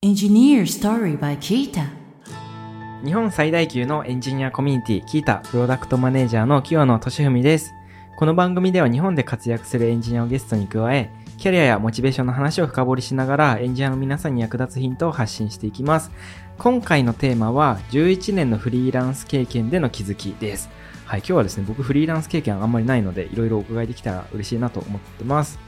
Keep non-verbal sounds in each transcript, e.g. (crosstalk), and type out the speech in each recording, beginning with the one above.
Engineer Story by Kita. 日本最大級のエンジニアコミュニティ、キータプロダクトマネージャーの清野俊文です。この番組では日本で活躍するエンジニアをゲストに加え、キャリアやモチベーションの話を深掘りしながら、エンジニアの皆さんに役立つヒントを発信していきます。今回のテーマは、11年のフリーランス経験での気づきです。はい、今日はですね、僕フリーランス経験あんまりないので、いろいろお伺いできたら嬉しいなと思ってます。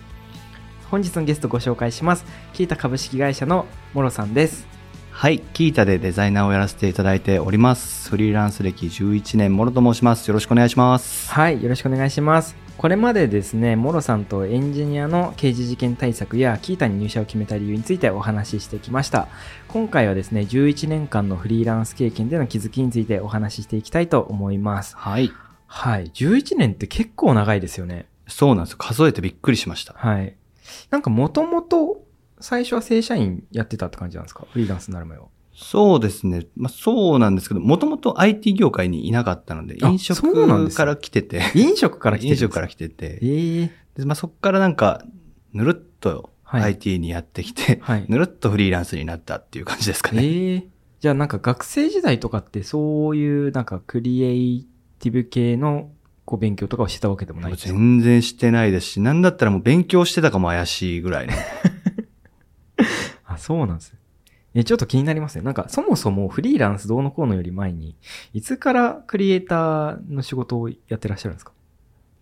本日のゲストご紹介します。キータ株式会社のモロさんです。はい、キータでデザイナーをやらせていただいております。フリーランス歴11年、モロと申します。よろしくお願いします。はい、よろしくお願いします。これまでですね、モロさんとエンジニアの刑事事件対策やキータに入社を決めた理由についてお話ししてきました。今回はですね、11年間のフリーランス経験での気づきについてお話ししていきたいと思います。はい、はい、11年って結構長いですよね。そうなんですよ。数えてびっくりしました。はい。なんかもともと最初は正社員やってたって感じなんですか？フリーランスになる前は。そうですね。まあそうなんですけど、もともと IT 業界にいなかったので、あ飲食から来てて、飲食から来てるんです飲食から来てて、ええでまあそこからなんか、ぬるっとはい IT にやってきて、はい。ぬるっとフリーランスになったっていう感じですかね。ええじゃあなんか学生時代とかってそういうなんかクリエイティブ系のこう勉強とかをしてたわけでもないんですか？全然してないですし、なんだったらもう勉強してたかも怪しいぐらいの。(laughs) あ、そうなんです。え、ちょっと気になりますね。なんかそもそもフリーランスどうのこうのより前に、いつからクリエイターの仕事をやってらっしゃるんですか？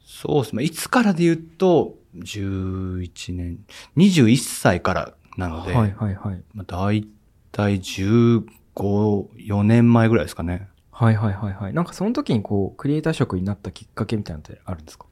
そうですね。いつからで言うと、11年、21歳からなので、はいはいはい。まあ、大体15、4年前ぐらいですかね。はいはいはいはい。なんかその時にこう、クリエイター職になったきっかけみたいなのってあるんですか？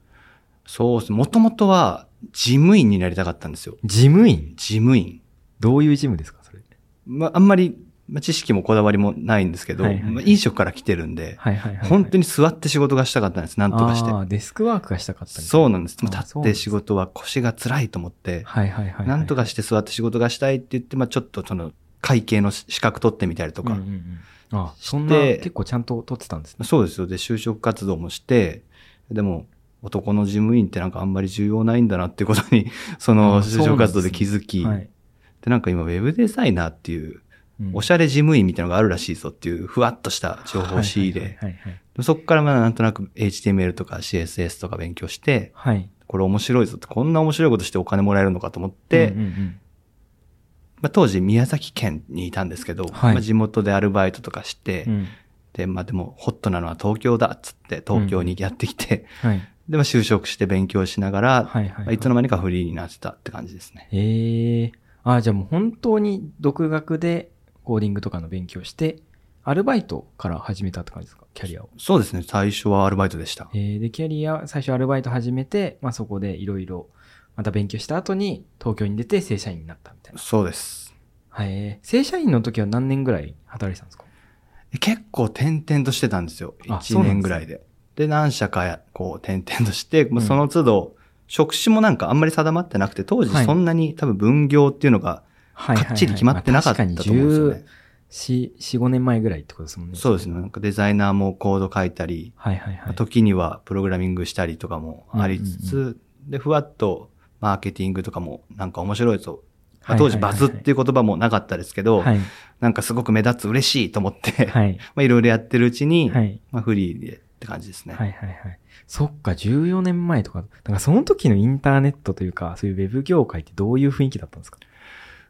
そうですね。もともとは事務員になりたかったんですよ。事務員？事務員。どういう事務ですかそれ？まあ、あんまり、まあ、知識もこだわりもないんですけど、はいはいはいまあ、飲食から来てるんで、はいはいはい、はい。本当に座って仕事がしたかったんです。なんとかして。あーデスクワークがしたかったそうなんです。あ立って仕事は腰が辛いと思って、はいはいはいはい。なんとかして座って仕事がしたいって言って、まあちょっとその会計の資格取ってみたりとか、うんうんうんあ、そんな結構ちゃんと取ってたんですね。そうですよ。で、就職活動もして、でも男の事務員ってなんかあんまり重要ないんだなっていうことに、(laughs) そのあ就職活動で気づき、はい。で、なんか今ウェブデザイナーっていう、うんおしゃれ事務員みたいなのがあるらしいぞっていうふわっとした情報を仕入れ、そこからまあなんとなく HTML とか CSS とか勉強して、はい。はい。これ面白いぞって、こんな面白いことしてお金もらえるのかと思って、うんうんうんまあ、当時宮崎県にいたんですけど、はいまあ、地元でアルバイトとかして、うんで、まあでもホットなのは東京だっつって東京にやってきて、はい。で、まあ就職して勉強しながら、はいはいはいまあ、いつの間にかフリーになってたって感じですね。へえ。あ、じゃあもう本当に独学でコーディングとかの勉強して、アルバイトから始めたって感じですか？キャリアを。そうですね。最初はアルバイトでした。えー、で、キャリア、最初アルバイト始めて、まあそこでいろいろまた勉強した後に東京に出て正社員になったみたいな。そうです。はい。えー正社員の時は何年ぐらい働いてたんですか？結構転々としてたんですよ。1あそうなんですね年ぐらいで。で、何社かやこう転々として、もうその都度、職種もなんかあんまり定まってなくて、当時はいそんなに多分分業っていうのがかっちり決まってなかったと思うんですよね。4、4、5年前ぐらいってことですもんね。そうですね。なんかデザイナーもコード書いたり、はいはいはい。時にはプログラミングしたりとかもありつつ、うんで、ふわっとマーケティングとかもなんか面白いぞ。まあ当時バズっていう言葉もなかったですけど、はい。なんかすごく目立つ嬉しいと思って、はい。(laughs) まあいろいろやってるうちに、はい。まあフリーでって感じですね。はいはいはい。そっか、14年前とか。だからその時のインターネットというか、そういうウェブ業界ってどういう雰囲気だったんですか？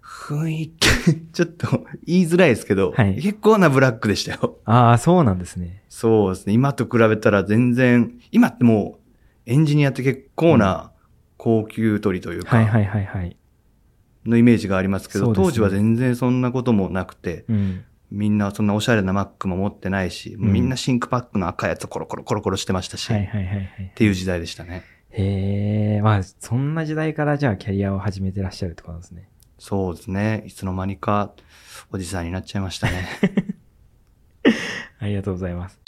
雰囲気、(laughs) ちょっと言いづらいですけど、はい結構なブラックでしたよ。ああ、そうなんですね。そうですね。今と比べたら全然、今ってもうエンジニアって結構な高級取りというか、はいはいはいはい。のイメージがありますけど、ね当時は全然そんなこともなくて、うん。みんなそんなおしゃれな Mac も持ってないし、うんみんなシンクパックの赤いやつコロコロコロコロしてましたし、はいっはいはいはい。ていう時代でしたね。へえ、まあ、そんな時代からじゃあキャリアを始めてらっしゃるってことですね。そうですね。いつの間にかおじさんになっちゃいましたね。(laughs) ありがとうございます。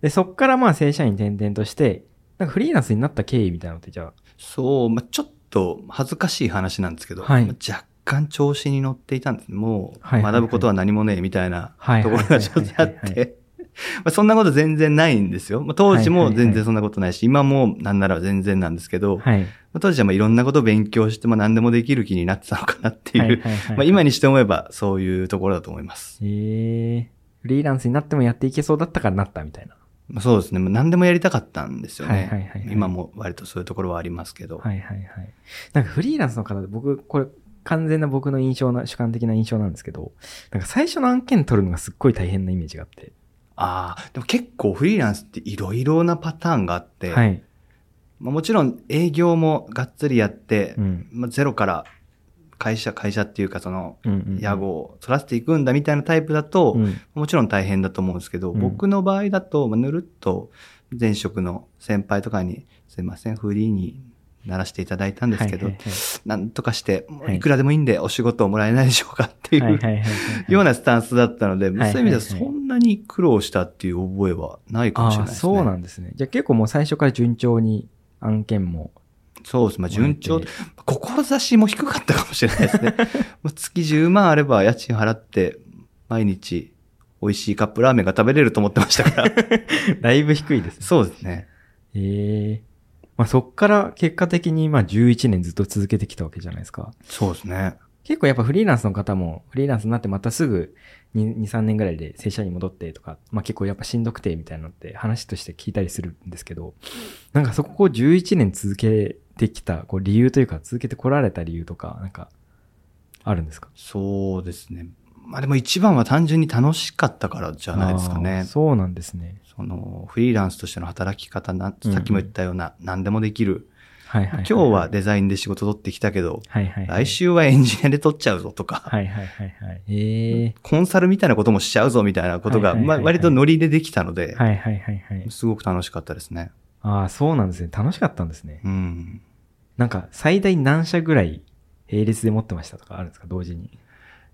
で、そっからまあ正社員転々として、なんかフリーランスになった経緯みたいなのってじゃあ、そう、まあ、ちょっと恥ずかしい話なんですけど、はいまあ若干調子に乗っていたんですね。もう学ぶことは何もねえみたいなはいところがちょっとあって。(laughs) まあそんなこと全然ないんですよ。まあ、当時も全然そんなことないし、今もなんなら全然なんですけど、はい。まあ当時はまあいろんなことを勉強しても何でもできる気になってたのかなっていう、まあ今にして思えばそういうところだと思います。ええフリーランスになってもやっていけそうだったからなったみたいな。まあそうですね。まあ何でもやりたかったんですよね。はいはいはいはい今も割とそういうところはありますけど。はいはいはい。なんかフリーランスの方で僕、これ完全な僕の印象な、主観的な印象なんですけど、なんか最初の案件取るのがすっごい大変なイメージがあって。ああ、でも結構フリーランスっていろいろなパターンがあって、はい。まあ、もちろん営業もがっつりやって、うん。まあ、ゼロから会社、会社っていうかその、うんうんうん。屋号を取らせていくんだみたいなタイプだと、うん。もちろん大変だと思うんですけど、うん僕の場合だと、まあ、ぬるっと前職の先輩とかに、すいません、フリーにならせていただいたんですけど、なんとかして、いいくらでもいいんでお仕事をもらえないでしょうかっていう。(laughs) ようなスタンスだったので、はいそういう意味ではそんなに苦労したっていう覚えはないかもしれないですね。そうなんですね。じゃあ結構もう最初から順調に案件も。そうです。まあ、順調。志も低かったかもしれないですね。(laughs) 月10万あれば家賃払って、毎日美味しいカップラーメンが食べれると思ってましたから。(laughs) だいぶ低いですね。そうですね。ええまあそっから結果的にまあ11年ずっと続けてきたわけじゃないですか。そうですね。結構やっぱフリーランスの方も、フリーランスになってまたすぐ2、2 3年ぐらいで正社員に戻ってとか、まあ結構やっぱしんどくてみたいなのって話として聞いたりするんですけど、なんかそこを11年続けてきたこう理由というか、続けてこられた理由とか、なんか、あるんですか？そうですね。まあでも一番は単純に楽しかったからじゃないですかね。そうなんですね。その、フリーランスとしての働き方な、さっきも言ったような、何でもできる。はいはい。今日はデザインで仕事取ってきたけど、はいはいはい。来週はエンジニアで取っちゃうぞとか、はいはいはいはい。ええコンサルみたいなこともしちゃうぞみたいなことが、はいはいはいはいまあ割とノリでできたので、はいはいはいはい。すごく楽しかったですね。ああ、そうなんですね。楽しかったんですね。うん。なんか最大何社ぐらい並列で持ってましたとかあるんですか？同時に。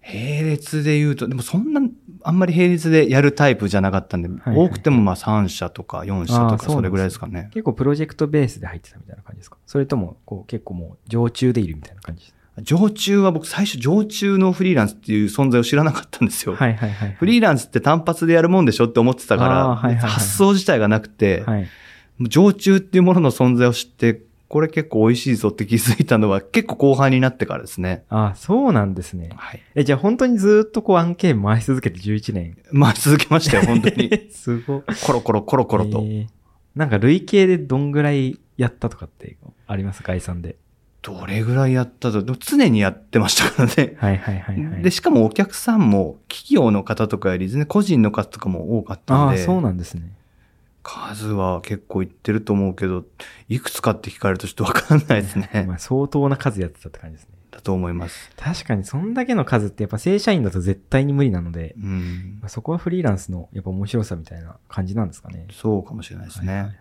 並列で言うと、でもそんな、あんまり並列でやるタイプじゃなかったんで、はい多くてもまあ3社とか4社とかそれぐらいですかね。結構プロジェクトベースで入ってたみたいな感じですか？それとも、こう結構もう常駐でいるみたいな感じです常駐は僕最初常駐のフリーランスっていう存在を知らなかったんですよ。はいはいはい。フリーランスって単発でやるもんでしょって思ってたから、はいはいはい発想自体がなくて、はい。常駐っていうものの存在を知って、これ結構美味しいぞって気づいたのは結構後半になってからですね。ああ、そうなんですね。はい。え、じゃあ本当にずっとこう案件回し続けて11年。まあ続けましたよ、本当に。(laughs) すごい。コロコロコロコロと。えーなんか累計でどんぐらいやったとかってあります？概算で。どれぐらいやったと、常にやってましたからね。はいはいはいはい。で、しかもお客さんも企業の方とかより全然個人の方とかも多かったああ、んで、そうなんですね。数は結構いってると思うけど、いくつかって聞かれるとちょっとわかんないですね。(laughs) まあ相当な数やってたって感じですね。だと思います。確かにそんだけの数ってやっぱ正社員だと絶対に無理なので、うんま。あ、そこはフリーランスのやっぱ面白さみたいな感じなんですかね。そうかもしれないですね。はい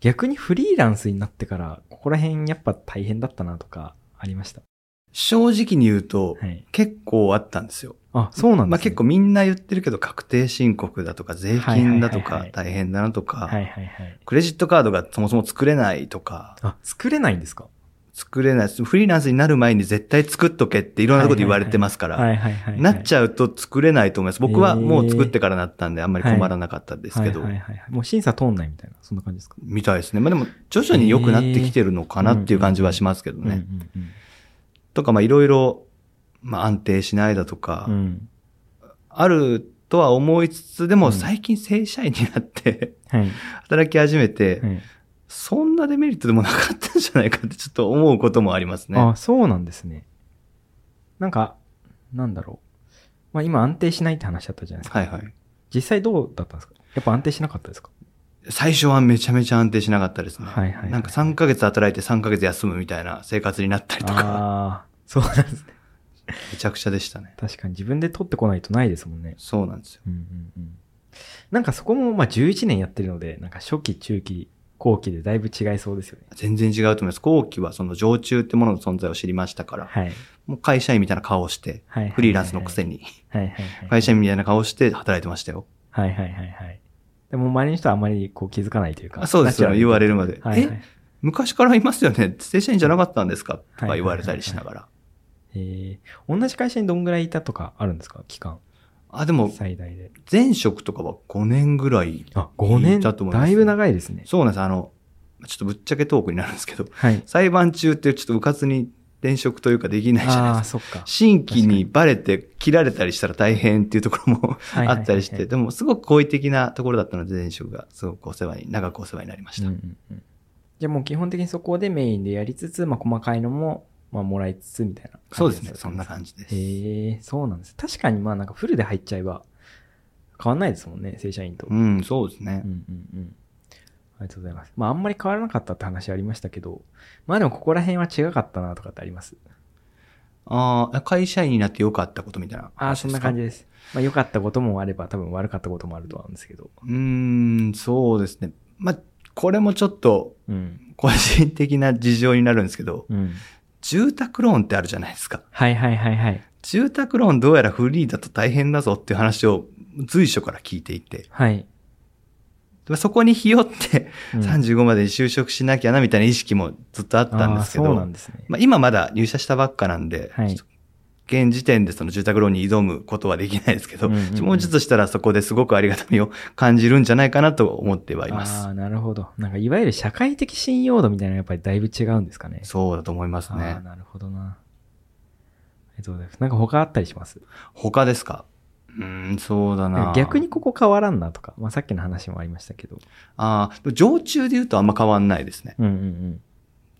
逆にフリーランスになってから、ここら辺やっぱ大変だったなとかありました？正直に言うと、はい。結構あったんですよ。あ、そうなんですね。まあ結構みんな言ってるけど、確定申告だとか、税金だとか大変だなとか。クレジットカードがそもそも作れないとか、あ、作れないんですか？作れない。フリーランスになる前に絶対作っとけっていろんなこと言われてますから、はいはいはいはい。なっちゃゃうと作れないと思います。僕はもう作ってからなったんであんまり困らなかったですけど、はいはいはいはい。もう審査通んないみたいな、そんな感じですか？みたいですね。まあでも徐々に良くなってきてるのかなっていう感じはしますけどね。とかまあいろいろ、まあ安定しないだとか、うん。あるとは思いつつ、でもうん最近正社員になってはい。働き始めて、はいそんなデメリットでもなかったんじゃないかってちょっと思うこともありますね。あ、そうなんですね。なんか、なんだろう。まあ今安定しないって話だったじゃないですか。はいはい。実際どうだったんですか？やっぱ安定しなかったですか？最初はめちゃめちゃ安定しなかったですね。はいはいはいなんか3ヶ月働いて3ヶ月休むみたいな生活になったりとか、ああ、そうなんですね。(laughs) めちゃくちゃでしたね。確かに自分で取ってこないとないですもんね。そうなんですよ。うんうんうん。なんかそこもまあ11年やってるので、なんか初期、中期、後期でだいぶ違いそうですよね。全然違うと思います。後期はその常駐ってものの存在を知りましたから、はい。もう会社員みたいな顔をして、はい。フリーランスのくせに、はいはいはい。会社員みたいな顔をして働いてましたよ。はいはいはいはい。でも周りの人はあんまりこう気づかないというか。あそうですよ、言われるまで。はいはいえ、昔からいますよね正社員じゃなかったんですか？とか言われたりしながら。えー、同じ会社にどんぐらいいたとかあるんですか？期間。あ、でも、最大で。前職とかは5年ぐらい。あ、5年？だと思いますだいぶ長いですね。そうなんです。あの、ちょっとぶっちゃけトークになるんですけど、はい。裁判中ってちょっとうかつに転職というかできないじゃないですか。そっか。新規にバレて切られたりしたら大変っていうところもあったりして、でもすごく好意的なところだったので、前職がすごくお世話に、長くお世話になりました。うんうんうんじゃあもう基本的にそこでメインでやりつつ、まあ細かいのも、まあもらいつつみたいなそうですね。そんな感じです。へえ、そうなんです。確かにまあなんかフルで入っちゃえば変わんないですもんね、正社員と。うん、そうですねうん。うんうん。ありがとうございます。まああんまり変わらなかったって話ありましたけど、まあでもここら辺は違かったなとかってあります？ああ、会社員になって良かったことみたいなああ、そんな感じじ。です。まあ良かったこともあれば多分悪かったこともあるとは思うんですけど。うーん、そうですね。まあ、これもちょっとうん。個人的な事情になるんですけど、うん。住宅ローンってあるじゃないですか。はいはいはいはい。住宅ローンどうやらフリーだと大変だぞっていう話を随所から聞いていて、はい。でそこにひよってうん35までに就職しなきゃなみたいな意識もずっとあったんですけど、うなんですね。まあ、今まだ入社したばっかなんで、はい現時点でその住宅ローンに挑むことはできないですけど、うんうんうんもうちょっとしたらそこですごくありがたみを感じるんじゃないかなと思ってはいますあ。あ、なるほど。なんかいわゆる社会的信用度みたいなのがやっぱりだいぶ違うんですかね。そうだと思いますああ、ね。なるほどな。ありがとうございます。なんか他あったりします？他ですか？うーん、そうだな。逆にここ変わらんなとか。まあさっきの話もありましたけど。ああ、常駐で言うとあんま変わんないですね。うんうん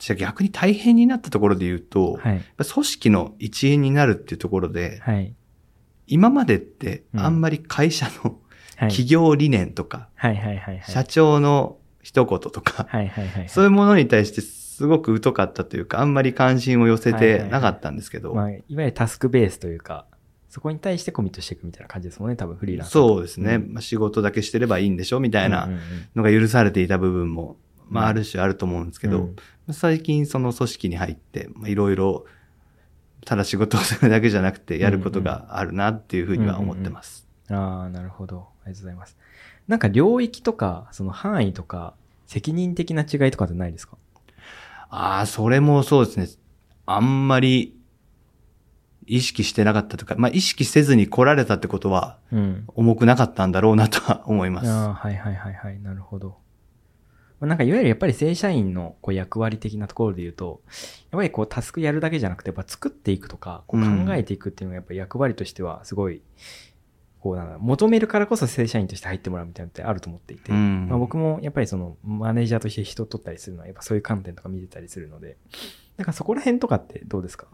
じゃあ逆に大変になったところで言うと、うん。はい。組織の一員になるっていうところで、はい。今までってうんあんまり会社のはい。企業理念とか、はいはいはいはい。社長の一言とか、はいはいはいはい。そういうものに対してすごく疎かったというか、あんまり関心を寄せてなかったんですけど、まあ、いわゆるタスクベースというか、そこに対してコミットしていくみたいな感じですもんね、多分フリーランス。そうですね、まあ、仕事だけしてればいいんでしょみたいなうんうんうんのが許されていた部分も、まあうんある種あると思うんですけど、うん最近その組織に入って、まあいろいろ、ただ仕事をするだけじゃなくてやることがあるなっていうふうには思ってます。ああ、なるほど。ありがとうございます。なんか領域とか、その範囲とか、責任的な違いとかってないですか？ああ、それもそうですね。あんまり意識してなかったとか、まあ意識せずに来られたってことはうん。重くなかったんだろうなとは思います。ああ、はいはいはいはい。なるほど。まあなんかいわゆるやっぱり正社員のこう役割的なところで言うと、やっぱりこうタスクやるだけじゃなくて、やっぱ作っていくとか、こううん考えていくっていうのがやっぱり役割としてはすごい、こうなんだ、求めるからこそ正社員として入ってもらうみたいなのってあると思っていて、うん。まあ、僕もやっぱりそのマネージャーとして人を取ったりするのは、やっぱそういう観点とか見てたりするので、なんかそこら辺とかってどうですか？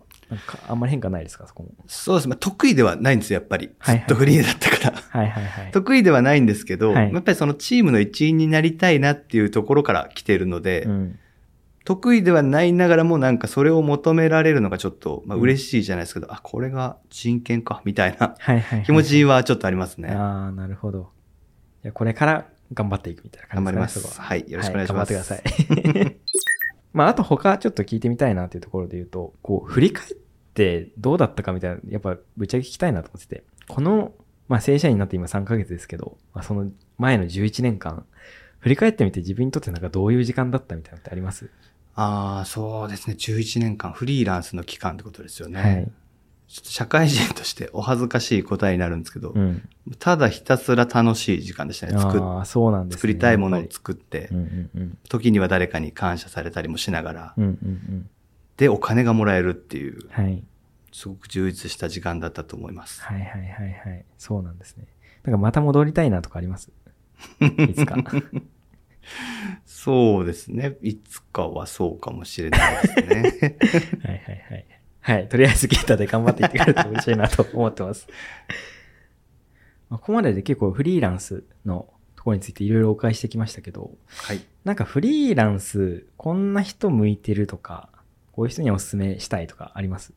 あんまり変化ないですかそこも？そうです。まあ得意ではないんですよ、やっぱり。ずはいはいっとフリーだったから。はいはいはい。得意ではないんですけど、はいやっぱりそのチームの一員になりたいなっていうところから来ているので、うん。得意ではないながらもなんかそれを求められるのがちょっと、まあ、うん嬉しいじゃないですけど、あ、これが人権か、みたいなはいはいはい。気持ちはちょっとありますね。ああ、なるほど。じゃあこれから頑張っていくみたいな感頑張じですかね。ります。はい。よろしくお願いします。頑張ってください。まあ、あと他ちょっと聞いてみたいなっていうところで言うと、こう、振り返ってどうだったかみたいな、やっぱぶっちゃけ聞きたいなと思ってて、この、まあ、正社員になって今3ヶ月ですけど、まあ、その前の11年間、振り返ってみて自分にとってなんかどういう時間だったみたいなのってあります？ああ、そうですね。11年間フリーランスの期間ってことですよね。はい。ちょっと社会人としてお恥ずかしい答えになるんですけど、うん。ただひたすら楽しい時間でしたね。作っああ、そうなんですね。作りたいものを作って、りうんうんうん。時には誰かに感謝されたりもしながら、うんうんうん。で、お金がもらえるっていう、はい。すごく充実した時間だったと思います。はいはいはいはい。そうなんですね。なんかまた戻りたいなとかあります？(laughs) いつか。そうですね。いつかはそうかもしれないですね。(laughs) はいはいはい。はい。とりあえずギターで頑張っていってくれると嬉しいなと思ってます。(laughs) まあここまでで結構フリーランスのところについていろいろお伺いしてきましたけど、はい。なんかフリーランス、こんな人向いてるとか、こういう人にお勧めしたいとかあります？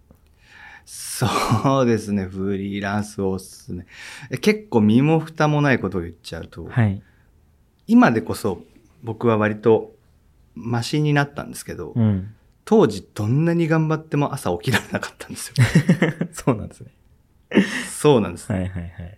そうですね。フリーランスおすすめ。え結構身も蓋もないことを言っちゃうと、はい。今でこそ僕は割とマシになったんですけど、うん。当時どんなに頑張っても朝起きられなかったんですよ。(laughs) そうなんですね。そうなんです。はいはいはい。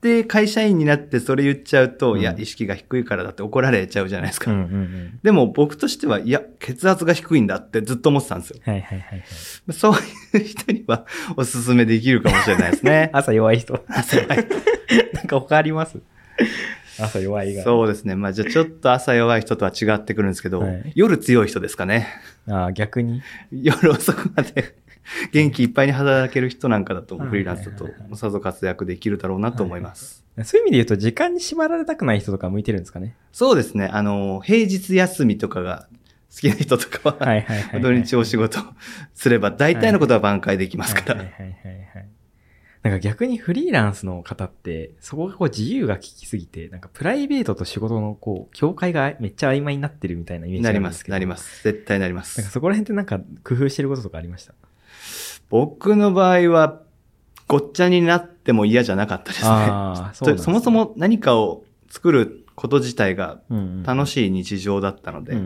で会社員になってそれ言っちゃうと、うんいや、意識が低いからだって怒られちゃうじゃないですか。うんうんうん。でも僕としては、いや、血圧が低いんだってずっと思ってたんですよ。はいはいはいはい。そういう人にはおすすめできるかもしれないですね。朝弱い人。朝弱いなんか他あります朝弱いが。そうですね。まあじゃあちょっと朝弱い人とは違ってくるんですけど、はい夜強い人ですかね。ああ、逆に？夜遅くまで元気いっぱいに働ける人なんかだと、はいフリーランスだと、さぞ活躍できるだろうなと思います。そういう意味で言うと、時間に縛られたくない人とか向いてるんですかね？そうですね。あの、平日休みとかが好きな人とかは。土日お仕事すれば大体のことは挽回できますから。はいはいはいはいはい。なんか逆にフリーランスの方って、そこがこう自由が利きすぎて、なんかプライベートと仕事のこう、境界がめっちゃ曖昧になってるみたいなイメージなります。なります。絶対なりまなんかす。そこら辺ってなんか工夫してることとかありました？僕の場合は、ごっちゃになっても嫌じゃなかったですね。ああ、そね (laughs) そもそ、も何かを作ること自体が楽ししい日常だったので、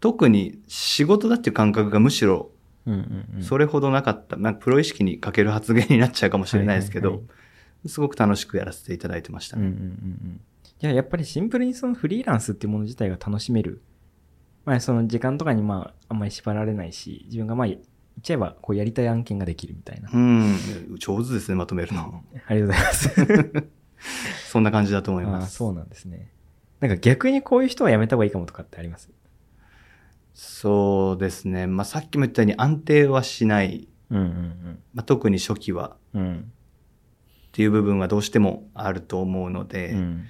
特に仕事だっていう感覚がむしろうん。うんうんうん。それほどなかった、なんかプロ意識に欠ける発言になっちゃうかもしれないですけど、はいはいすごく楽しくやらせていただいてましたね。うんうんうんうん。いや、やっぱりシンプルにそのフリーランスっていうもの自体が楽しめる。まあ、その時間とかにまあ、あんまり縛られないし、自分がまあ、言っちゃえば、こうやりたい案件ができるみたいな。うん、上手ですね、まとめるの。(laughs) ありがとうございます。(laughs) そんな感じだと思います。そうなんですね。なんか逆にこういう人はやめた方がいいかもとかってあります？そうですね。まあ、さっきも言ったように安定はしない。うんうんまあ、特に初期はうん。うん。っていう部分はどうしてもあると思うので、うん。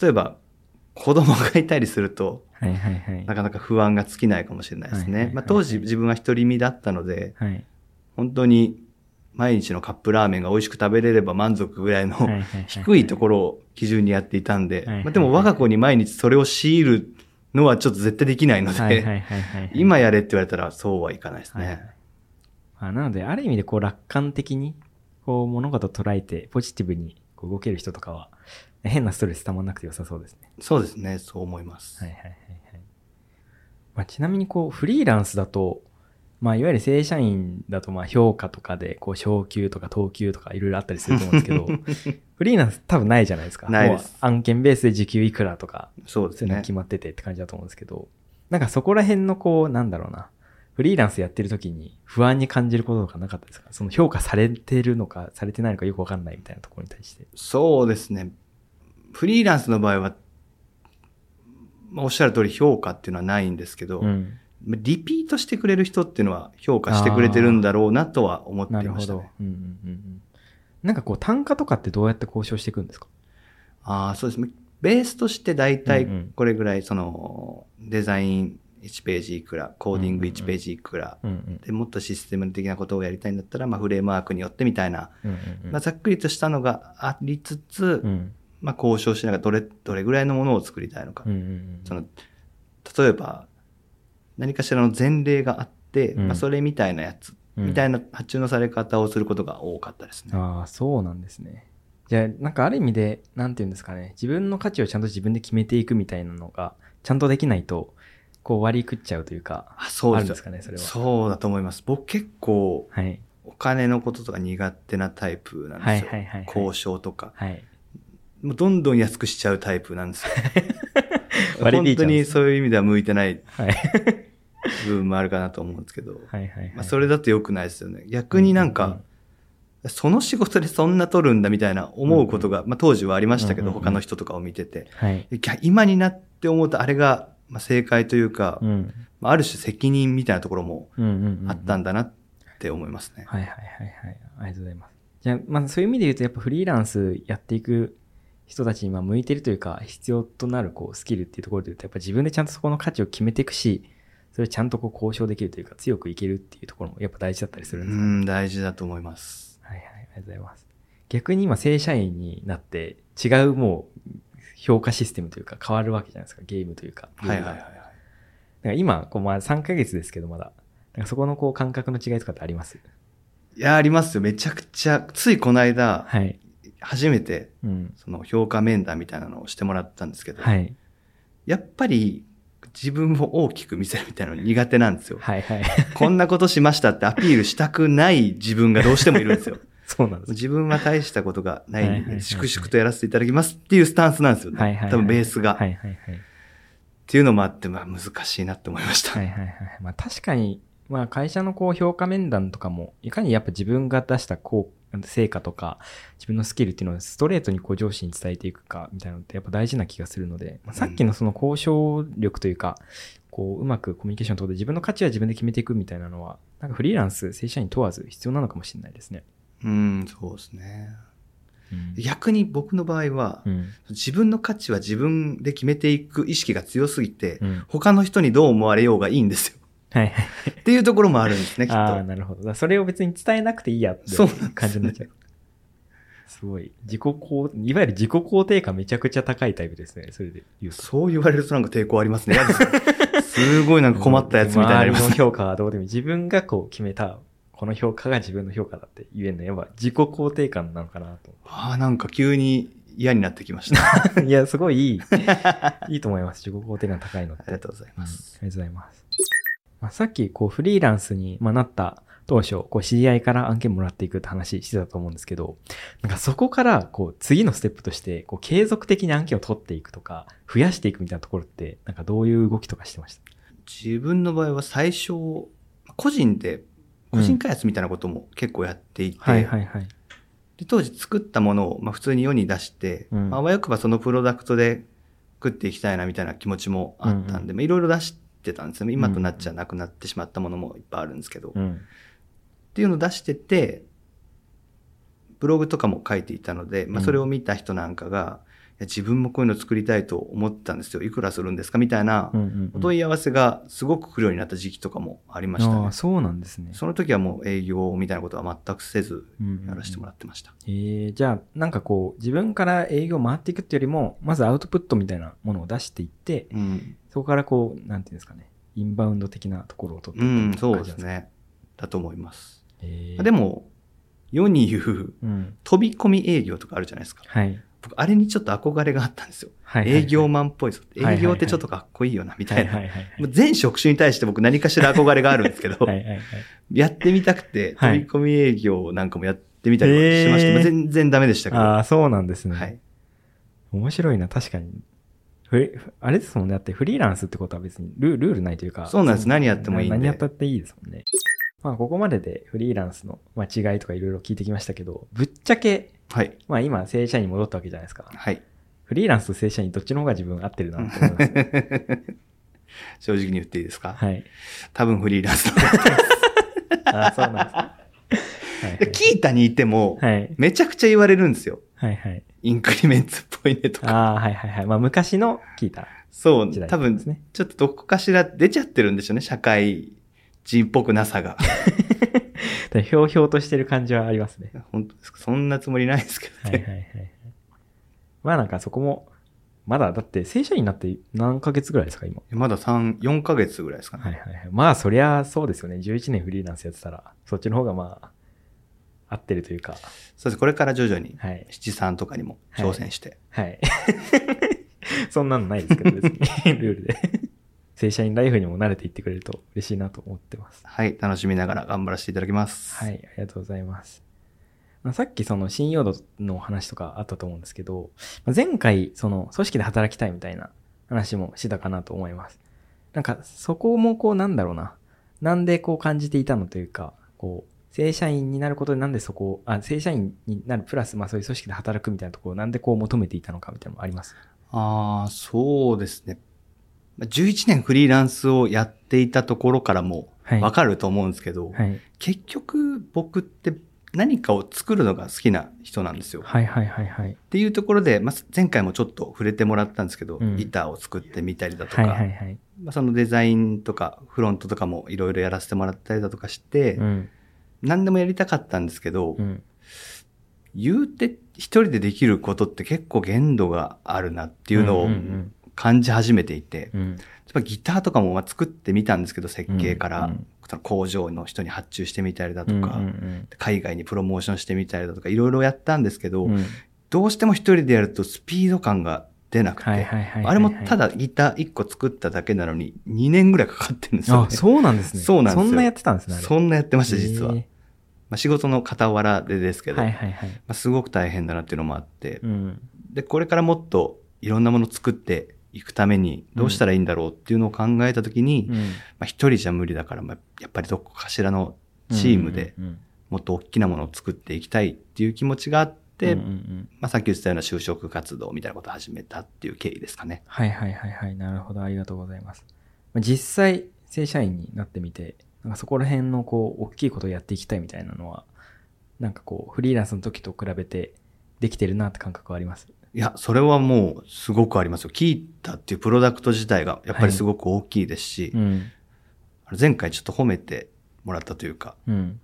例えば子供がいたりすると、はいはいはい。なかなか不安が尽きないかもしれないですはいはいはい。ねまあ、当時自分は独り身だったので、はい。本当に毎日のカップラーメンが美味しく食べれれば満足ぐらいの低いところを基準にやっていたんで、はいはいはいまあでも我が子に毎日それを強いるのはちょっと絶対できないので。今やれって言われたらそうはいかないですはいはいね。あなので、ある意味でこう楽観的に、こう物事を捉えて、ポジティブにこう動ける人とかは、変なストレス溜まんなくて良さそうですね。そうですね、そう思います。はいはいはいはい。まあ、ちなみにこう、フリーランスだと、まあ、いわゆる正社員だと、まあ、評価とかで、こう、昇給とか等級とかいろいろあったりすると思うんですけど、(laughs) フリーランス多分ないじゃないですか。ないです案件ベースで時給いくらとか、そうですね決。まっててって感じだと思うんですけど、なんかそこら辺のこう、なんだろうな、フリーランスやってる時に不安に感じることとかなかったですか？その評価されてるのか、されてないのかよくわかんないみたいなところに対して。そうですね。フリーランスの場合は、まあ、おっしゃる通り評価っていうのはないんですけど、うん。リピートしてくれる人っていうのは評価してくれてるんだろうなとは思ってましたね。。うんうんうんうん。なんかこう、単価とかってどうやって交渉していくんですか？ああ、そうですね。ベースとして大体これぐらい、その、デザイン1ページいくら、コーディング1ページいくら、うんうん。でもっとシステム的なことをやりたいんだったら、まあ、フレームワークによってみたいな、うんうんうんまあ、ざっくりとしたのがありつつ、うんまあ、交渉しながらどれ、どれぐらいのものを作りたいのか。うんうんうんその、例えば、何かしらの前例があって、うんまあ、それみたいなやつ、うんみたいな発注のされ方をすることが多かったですね。ああ、そうなんですね。じゃあ、なんかある意味で、なんていうんですかね、自分の価値をちゃんと自分で決めていくみたいなのが、ちゃんとできないと、こう割り食っちゃうというか、あそうですあるんですかね、それは。そうだと思います。僕結構、はい。お金のこととか苦手なタイプなんですよ。はいはいはいはい交渉とか。はい。もうどんどん安くしちゃうタイプなんですよ。(laughs) 本当にそういう意味では向いてないはい。部分もあるかなと思うんですけど。はいはいはい。まあ、それだと良くないですよね。逆になんか、その仕事でそんな取るんだみたいな思うことが、まあ当時はありましたけど、うんうんうん他の人とかを見てて。はい。今になって思うとあれが、まあ、正解というか、うん。まあある種責任みたいなところもうんうんうん。あったんだなって思いますね。はいはいはいはい。ありがとうございます。じゃあ、まあそういう意味で言うと、やっぱフリーランスやっていく人たちにまあ向いてるというか、必要となるこうスキルっていうところで言うと、やっぱ自分でちゃんとそこの価値を決めていくし、それをちゃんとこう交渉できるというか、強くいけるっていうところもやっぱ大事だったりすうるんですか、ん、大事だと思います。はいはい、ありがとうございます。逆に今正社員になって、違うもう評価システムというか変わるわけじゃないですか、ゲームというか。はいはいはいはい。だから今、こうまあ3ヶ月ですけどまだ。なんかそこのこう感覚の違いとかってあります？いや、ありますよ。めちゃくちゃ、ついこの間、はい。初めて、うん。その評価面談みたいなのをしてもらったんですけど、はい。やっぱり自分を大きく見せるみたいなの苦手なんですよ。はいはい。(laughs) こんなことしましたってアピールしたくない自分がどうしてもいるんですよ。(laughs) そうなんです。自分は大したことがないんで、粛々とやらせていただきますっていうスタンスなんですよね。はいはいはい。多分ベースが。はいはいはい。っていうのもあって、まあ難しいなって思いました。はいはいはい。まあ確かに、まあ会社のこう評価面談とかも、いかにやっぱ自分が出したこう、成果とか、自分のスキルっていうのをストレートにこう上司に伝えていくか、みたいなのってやっぱ大事な気がするので、まあ、さっきのその交渉力というか、こう、うまくコミュニケーションを取って自分の価値は自分で決めていくみたいなのは、なんかフリーランス、正社員問わず必要なのかもしれないですね。うん、そうですね。うん。逆に僕の場合は、うん。自分の価値は自分で決めていく意識が強すぎて、うん。他の人にどう思われようがいいんですよ。はいはい。っていうところもあるんですね、(laughs) きっと。ああ、なるほど。それを別に伝えなくていいやって感じになっちゃう。すごい。自己肯、いわゆる自己肯定感めちゃくちゃ高いタイプですね。それで言うと。そう言われるとなんか抵抗ありますね。す (laughs) すごいなんか困ったやつみたいになります周りの評価はどうでもいい。自分がこう決めた、この評価が自分の評価だって言えるのやっぱ自己肯定感なのかなと。ああ、なんか急に嫌になってきました。あ (laughs) いや、すごいいい。いいと思います。自己肯定感高いのって。りがとうございます。りがとうございます。まあ、さっき、こう、フリーランスに、まあ、なった当初、こう、知り合いから案件もらっていくって話してたと思うんですけど、なんかそこから、こう、次のステップとして、こう、継続的に案件を取っていくとか、増やしていくみたいなところって、なんかどういう動きとかしてました？自分の場合は最初、個人で、個人開発みたいなことも結構やっていて、はいはいはい。で当時作ったものを、まあ、普通に世に出して、うん。まああわよくばそのプロダクトで食っていきたいなみたいな気持ちもあったんで、まあいろいろ出してたんですよね。今となっちゃなくなってしまったものもいっぱいあるんですけど。っうん。ていうのを出してて、ブログとかも書いていたので、まあ、それを見た人なんかが、自分もこういうの作りたいと思ったんですよ。いくらするんですか？みたいなうんうんお問い合わせがすごく来るようになった時期とかもありましたね。そうなんですね。その時はもう営業みたいなことは全くせずうんやらせてもらってました。えー、じゃあ、なんかこう、自分から営業回っていくっていうよりも、まずアウトプットみたいなものを出していって、うん。そこからこう、なんていうんですかね、インバウンド的なところを取ってういくん、そう。ですね。だと思います。えーでも、世に言ううん。飛び込み営業とかあるじゃないですか。はい。僕、あれにちょっと憧れがあったんですよ。はいはいはい営業マンっぽいぞ。はいはいはい営業ってちょっとかっこいいよな、みたいな。はいはいはい (laughs) もう全職種に対して僕何かしら憧れがあるんですけど、はいはいはい。やってみたくて、はい飛び込み営業なんかもやってみたりしました。へーまあ全然ダメでしたけど。ああ、そうなんですね。はい。面白いな、確かに。あれですもんね。だってフリーランスってことは別にルルールないというか。そうなんです何やってもいいんで何やったっていいですもんね。まあ、ここまででフリーランスのまあ違いとかいろいろ聞いてきましたけど、ぶっちゃけ、はい。まあ今正社員に戻ったわけじゃないですか。はい。フリーランスと正社員どっちの方が自分合ってるなと思います。(laughs) 正直に言っていいですか、はい。多分フリーランスの方がああ、そうなんですか。はいでキータにいても、はい。めちゃくちゃ言われるんですよ。はいはい。インクリメンツっぽいねとか。ああ、はいはいはい。まあ昔の聞いた。そう多分ですね、ちょっとどこかしら出ちゃってるんでしょうね、社会人っぽくなさが。(laughs) ひょうひょうとしてる感じはありますね。本当ですか？そんなつもりないですけどね。はいはいはいはい。まあなんかそこも、まだだって正社員になって何ヶ月ぐらいですか今？まだ3、4ヶ月ぐらいですかね。はいはいはい。まあそりゃそうですよね。11年フリーランスやってたら、そっちの方がまあ、合ってるというか。そうです。これから徐々に、はい。七三とかにも挑戦して。はい。(laughs) そんなのないですけど別に、(laughs) ルールで。正社員ライフにも慣れていってくれると嬉しいなと思ってます。はい。楽しみながら頑張らせていただきます。はい、ありがとうございます。まあ、さっきその信用度の話とかあったと思うんですけど、まあ前回その組織で働きたいみたいな話もしたかなと思います。なんかそこもこうなんだろうな。なんでこう感じていたのというか、こう、正社員になることでなんでそこを、あ、正社員になるプラス、まあそういう組織で働くみたいなところをなんでこう求めていたのかみたいなのもあります？ああ、そうですね。まあ11年フリーランスをやっていたところからもはい。わかると思うんですけど、はい。結局僕って何かを作るのが好きな人なんですよ。はいはいはいはい。っていうところで、まあ、前回もちょっと触れてもらったんですけど、うんギターを作ってみたりだとか、はいはいはい。まあ、そのデザインとかフロントとかもいろいろやらせてもらったりだとかして、うん。何でもやりたかったんですけど、うん。言うて一人でできることって結構限度があるなっていうのを感じ始めていて、うん。うん。やっぱギターとかもまあ作ってみたんですけど、設計から、工場の人に発注してみたりだとか、海外にプロモーションしてみたりだとか、いろいろやったんですけど、どうしても一人でやるとスピード感が出なくて、あれもただギター1個作っただけなのに2年ぐらいかかってるんですよ、ね。あ、そうなんですね。そうなんですよそんなやってたんですね。そんなやってました、実は。へまあ、仕事の傍らでですけど。まあ、すごく大変だなっていうのもあって、うん。で、これからもっといろんなものを作っていくためにどうしたらいいんだろうっていうのを考えたときに、まうん。あ、一人じゃ無理だから、まあ、やっぱりどこかしらのチームでもっと大きなものを作っていきたいっていう気持ちがあって、うんうんうんまあ、さっき言ってたような就職活動みたいなことを始めたっていう経緯ですかね。はいはいはいはい。なるほど。ありがとうございます。まあ実際、正社員になってみて、なんかそこら辺のこう、大きいことをやっていきたいみたいなのは、なんかこう、フリーランスの時と比べてできてるなって感覚はあります。いや、それはもうすごくありますよ。キータっていうプロダクト自体がやっぱりすごく大きいですし、うん。前回ちょっと褒めてもらったというか、うん。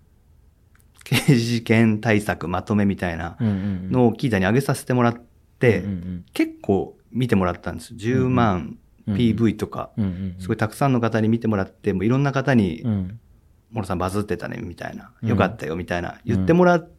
刑事事件対策まとめみたいなうんうんうん。のをキータに上げさせてもらって、うんうん結構見てもらったんです。10万うんうん PV とか、うんうんうん。すごいたくさんの方に見てもらって、もういろんな方に、うん。モロさんバズってたね、みたいな、うんよかったよ、みたいな、言ってもらっ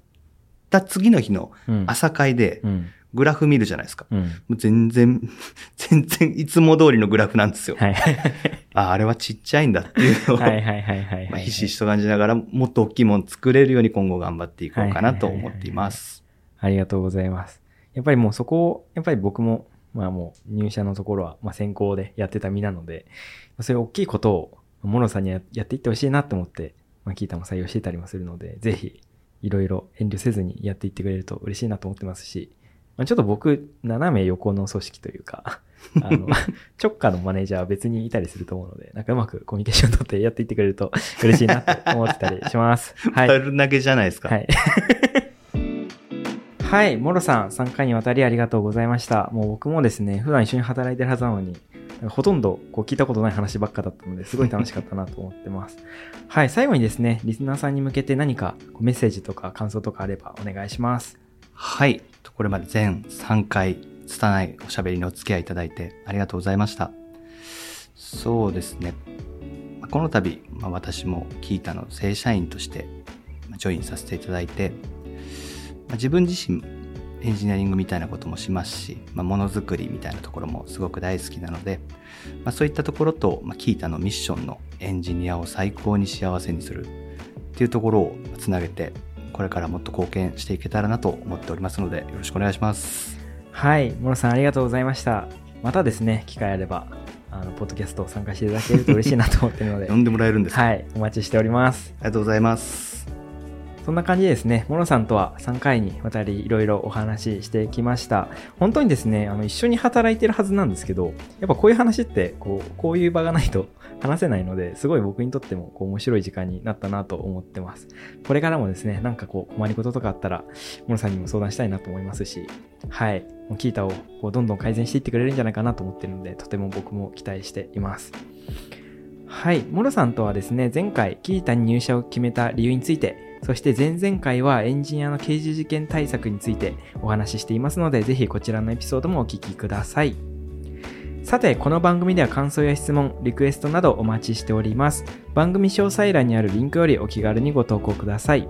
た次の日のうん。朝会でう、ん。グラフ見るじゃないですか。うん。もう全然、(laughs) 全然いつも通りのグラフなんですよ。はいはい (laughs) あ、あれはちっちゃいんだっていうのを、ひしひしと感じながら、もっと大きいもの作れるように今後頑張っていこうかなと思っています。ありがとうございます。やっぱりもうそこを、やっぱり僕も、まあもう入社のところは、まあ先行でやってた身なので、そういう大きいことを、モロさんにややっていってほしいなと思って、まあキータも採用してたりもするので、ぜひ、いろいろ遠慮せずにやっていってくれると嬉しいなと思ってますし、まあ、ちょっと僕、斜め横の組織というか、(laughs) あの、直下のマネージャーは別にいたりすると思うので、なんかうまくコミュニケーション取ってやっていってくれると嬉しいなと思ってたりします。(laughs) はい。丸投げじゃないですか。はい。はい、モロさん、3回にわたりありがとうございました。もう僕もですね、普段一緒に働いてるはずなのに、ほとんどこう聞いたことない話ばっかだったので、すごい楽しかったなと思ってます。(laughs) はい、最後にですね、リスナーさんに向けて何かこうメッセージとか感想とかあればお願いします。はい。これまで全3回、拙いおしゃべりにお付き合いいただいてありがとうございました。そうですね。まこの度、まあ、私もキータの正社員としてまジョインさせていただいて、まあ自分自身エンジニアリングみたいなこともしますし、まあ、ものづくりみたいなところもすごく大好きなので、まあ、そういったところと、まあ、キータのミッションのエンジニアを最高に幸せにするっていうところをつなげてこれからもっと貢献していけたらなと思っておりますのでよろしくお願いしますはい、モロさんありがとうございました。またですね、機会あれば、あの、ポッドキャスト参加していただけると嬉しいなと思ってるので呼、(laughs) んでもらえるんですか、はい、お待ちしております。ありがとうございますそんな感じですね、モロさんとは3回にわたりいろいろお話ししてきました。本当にですね、あの一緒に働いてるはずなんですけど、やっぱこういう話ってこう、こういう場がないと (laughs) 話せないので、すごい僕にとってもこう面白い時間になったなと思ってます。これからもですね、なんかこう困りごととかあったら、モロさんにも相談したいなと思いますし、はい、もうキータをこうどんどん改善していってくれるんじゃないかなと思ってるので、とても僕も期待しています。はい、モロさんとはですね、前回キータに入社を決めた理由について、そして前々回はエンジニアの刑事事件対策についてお話ししていますので、ぜひこちらのエピソードもお聞きください。さて、この番組では感想や質問、リクエストなどお待ちしております。番組詳細欄にあるリンクよりお気軽にご投稿ください。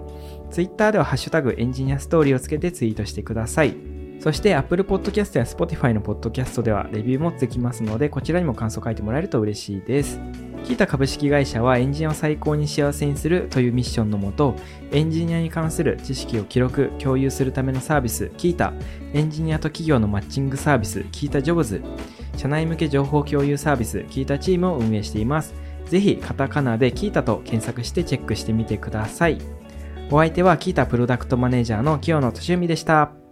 Twitter ではハッシュタグエンジニアストーリーをつけてツイートしてください。そして Apple Podcast や Spotify の Podcast ではレビューもできますので、こちらにも感想書いてもらえると嬉しいです。キータ株式会社はエンジニアを最高に幸せにするというミッションのもと、エンジニアに関する知識を記録、共有するためのサービス、キータ、エンジニアと企業のマッチングサービス、キータジョブズ、社内向け情報共有サービス、キータチームを運営しています。ぜひ、カタカナでキータと検索してチェックしてみてください。お相手はキータプロダクトマネージャーの清野俊文でした。